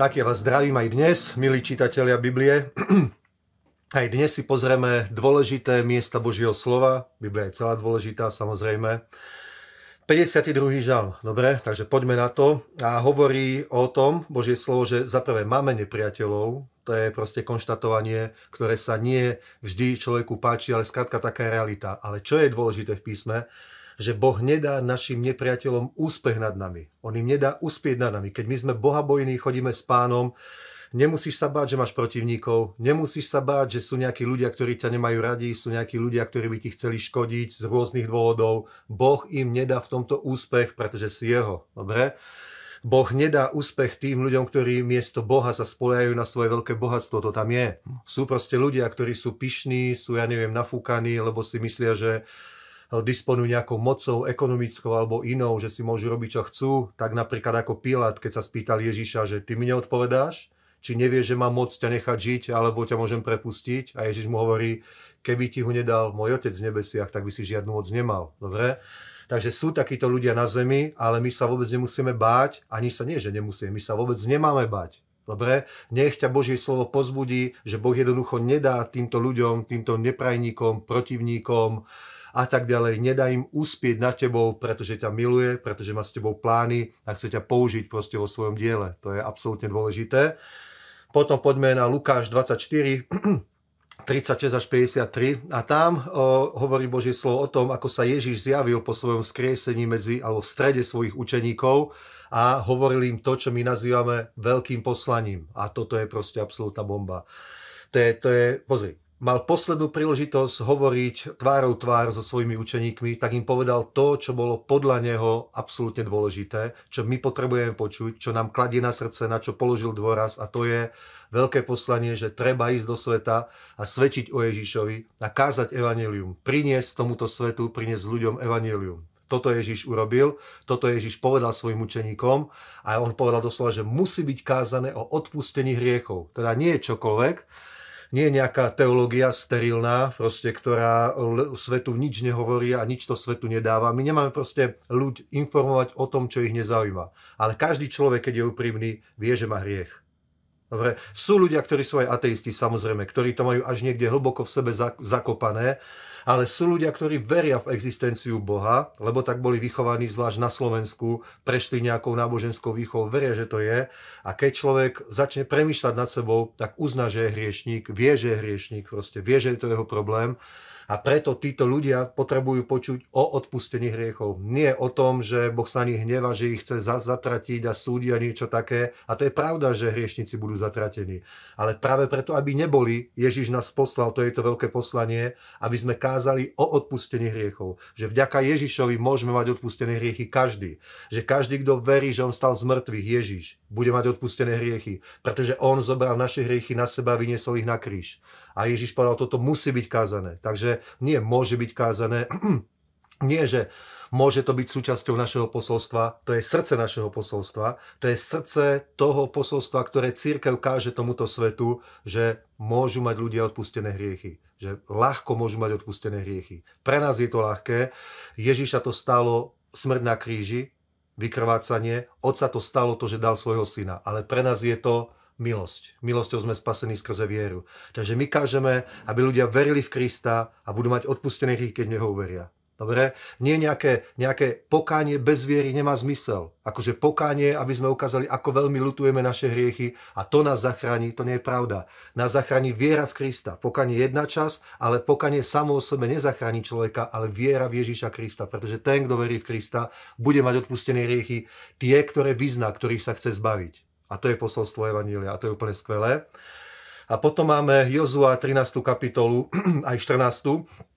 Tak ja vás zdravím aj dnes, milí čitatelia Biblie. Aj dnes si pozrieme dôležité miesta Božieho slova. Biblia je celá dôležitá, samozrejme. 52. žal, dobre, takže poďme na to. A hovorí o tom Božie slovo, že zaprvé máme nepriateľov, to je proste konštatovanie, ktoré sa nie vždy človeku páči, ale skrátka taká je realita. Ale čo je dôležité v písme, že Boh nedá našim nepriateľom úspech nad nami. On im nedá uspieť nad nami. Keď my sme bohabojní, chodíme s pánom, Nemusíš sa báť, že máš protivníkov, nemusíš sa báť, že sú nejakí ľudia, ktorí ťa nemajú radi, sú nejakí ľudia, ktorí by ti chceli škodiť z rôznych dôvodov. Boh im nedá v tomto úspech, pretože si jeho. Dobre? Boh nedá úspech tým ľuďom, ktorí miesto Boha sa spoliajú na svoje veľké bohatstvo, to tam je. Sú proste ľudia, ktorí sú pyšní, sú, ja neviem, nafúkaní, lebo si myslia, že disponujú nejakou mocou ekonomickou alebo inou, že si môžu robiť, čo chcú, tak napríklad ako Pilát, keď sa spýtal Ježiša, že ty mi neodpovedáš, či nevie, že mám moc ťa nechať žiť, alebo ťa môžem prepustiť. A Ježiš mu hovorí, keby ti ho nedal môj otec v nebesiach, tak by si žiadnu moc nemal. Dobre? Takže sú takíto ľudia na zemi, ale my sa vôbec nemusíme báť, ani sa nie, že nemusíme, my sa vôbec nemáme báť. Dobre? Nech ťa Božie slovo pozbudí, že Boh jednoducho nedá týmto ľuďom, týmto neprajníkom, protivníkom a tak ďalej, nedá im uspieť na tebou, pretože ťa miluje, pretože má s tebou plány a chce ťa použiť proste vo svojom diele. To je absolútne dôležité. Potom poďme na Lukáš 24, 36 až 53 a tam o, hovorí Božie slovo o tom, ako sa Ježiš zjavil po svojom skriesení medzi, alebo v strede svojich učeníkov a hovoril im to, čo my nazývame veľkým poslaním. A toto je proste absolútna bomba. To je, to je pozri, mal poslednú príležitosť hovoriť tvárou tvár so svojimi učeníkmi, tak im povedal to, čo bolo podľa neho absolútne dôležité, čo my potrebujeme počuť, čo nám kladie na srdce, na čo položil dôraz a to je veľké poslanie, že treba ísť do sveta a svedčiť o Ježišovi a kázať evanelium, priniesť tomuto svetu, priniesť ľuďom evanelium. Toto Ježiš urobil, toto Ježiš povedal svojim učeníkom a on povedal doslova, že musí byť kázané o odpustení hriechov. Teda nie čokoľvek, nie je nejaká teológia sterilná, proste, ktorá svetu nič nehovorí a nič to svetu nedáva. My nemáme proste ľuď informovať o tom, čo ich nezaujíma. Ale každý človek, keď je úprimný, vie, že má hriech. Dobre, sú ľudia, ktorí sú aj ateisti, samozrejme, ktorí to majú až niekde hlboko v sebe zakopané, ale sú ľudia, ktorí veria v existenciu Boha, lebo tak boli vychovaní zvlášť na Slovensku, prešli nejakou náboženskou výchovou, veria, že to je. A keď človek začne premýšľať nad sebou, tak uzná, že je hriešník, vie, že je hriešník, proste vie, že je to jeho problém a preto títo ľudia potrebujú počuť o odpustení hriechov. Nie o tom, že Boh sa nich hneva, že ich chce zatratiť a súdiť a niečo také. A to je pravda, že hriešnici budú zatratení. Ale práve preto, aby neboli, Ježiš nás poslal, to je to veľké poslanie, aby sme kázali o odpustení hriechov. Že vďaka Ježišovi môžeme mať odpustené hriechy každý. Že každý, kto verí, že on stal z mŕtvych, Ježiš, bude mať odpustené hriechy. Pretože on zobral naše hriechy na seba a vyniesol ich na kríž. A Ježiš povedal, toto musí byť kázané. Takže nie môže byť kázané, nie, že môže to byť súčasťou našeho posolstva, to je srdce našeho posolstva, to je srdce toho posolstva, ktoré církev káže tomuto svetu, že môžu mať ľudia odpustené hriechy, že ľahko môžu mať odpustené hriechy. Pre nás je to ľahké, Ježiša to stálo smrť na kríži, vykrvácanie, Otca to stalo to, že dal svojho syna, ale pre nás je to milosť. Milosťou sme spasení skrze vieru. Takže my kážeme, aby ľudia verili v Krista a budú mať odpustené hry, keď neho uveria. Dobre? Nie nejaké, nejaké pokánie bez viery nemá zmysel. Akože pokánie, aby sme ukázali, ako veľmi lutujeme naše hriechy a to nás zachráni, to nie je pravda. Nás zachráni viera v Krista. Pokánie je jedna čas, ale pokánie samo o sebe nezachráni človeka, ale viera v Ježíša Krista. Pretože ten, kto verí v Krista, bude mať odpustené hriechy, tie, ktoré vyzná, ktorých sa chce zbaviť. A to je posolstvo Evanília a to je úplne skvelé. A potom máme Jozua 13. kapitolu, aj 14.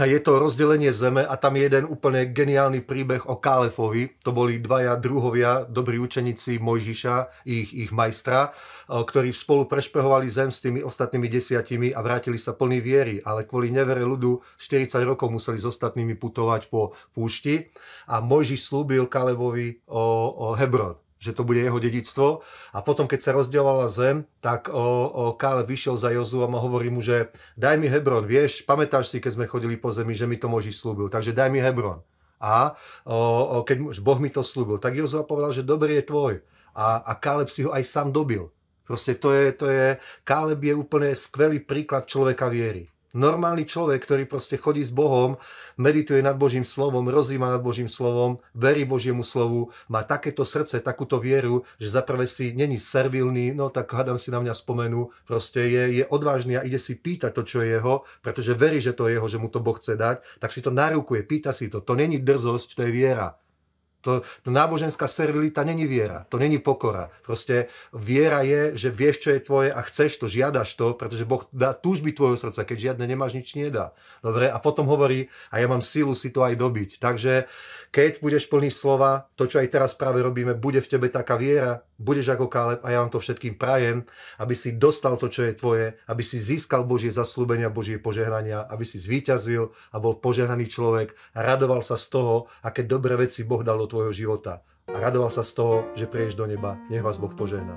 A je to rozdelenie zeme a tam je jeden úplne geniálny príbeh o Kálefovi. To boli dvaja druhovia, dobrí učeníci Mojžiša, ich, ich majstra, ktorí spolu prešpehovali zem s tými ostatnými desiatimi a vrátili sa plný viery, ale kvôli nevere ľudu 40 rokov museli s ostatnými putovať po púšti a Mojžiš slúbil Kalevovi o, o Hebron že to bude jeho dedictvo. A potom, keď sa rozdielovala zem, tak o, o Kále vyšiel za Jozuom a hovorí mu, že daj mi Hebron, vieš, pamätáš si, keď sme chodili po zemi, že mi to Možiš slúbil, takže daj mi Hebron. A o, o, keď Boh mi to slúbil, tak Jozua povedal, že dobrý je tvoj. A, a Káleb si ho aj sám dobil. Proste to je, to je, Káleb je úplne skvelý príklad človeka viery. Normálny človek, ktorý proste chodí s Bohom, medituje nad Božím slovom, rozíma nad Božím slovom, verí Božiemu slovu, má takéto srdce, takúto vieru, že zaprvé si není servilný, no tak hádam si na mňa spomenú, proste je, je odvážny a ide si pýtať to, čo je jeho, pretože verí, že to je jeho, že mu to Boh chce dať, tak si to narukuje, pýta si to. To není drzosť, to je viera. To, to náboženská servilita není viera, to není pokora. Proste viera je, že vieš, čo je tvoje a chceš to, žiadaš to, pretože Boh dá túžby tvojho srdca, keď žiadne nemáš, nič nedá. Dobre, a potom hovorí, a ja mám sílu si to aj dobiť. Takže keď budeš plný slova, to, čo aj teraz práve robíme, bude v tebe taká viera, budeš ako Káleb a ja vám to všetkým prajem, aby si dostal to, čo je tvoje, aby si získal Božie zaslúbenia, Božie požehnania, aby si zvíťazil a bol požehnaný človek a radoval sa z toho, aké dobré veci Boh dal do tvojho života. A radoval sa z toho, že prieš do neba. Nech vás Boh požehná.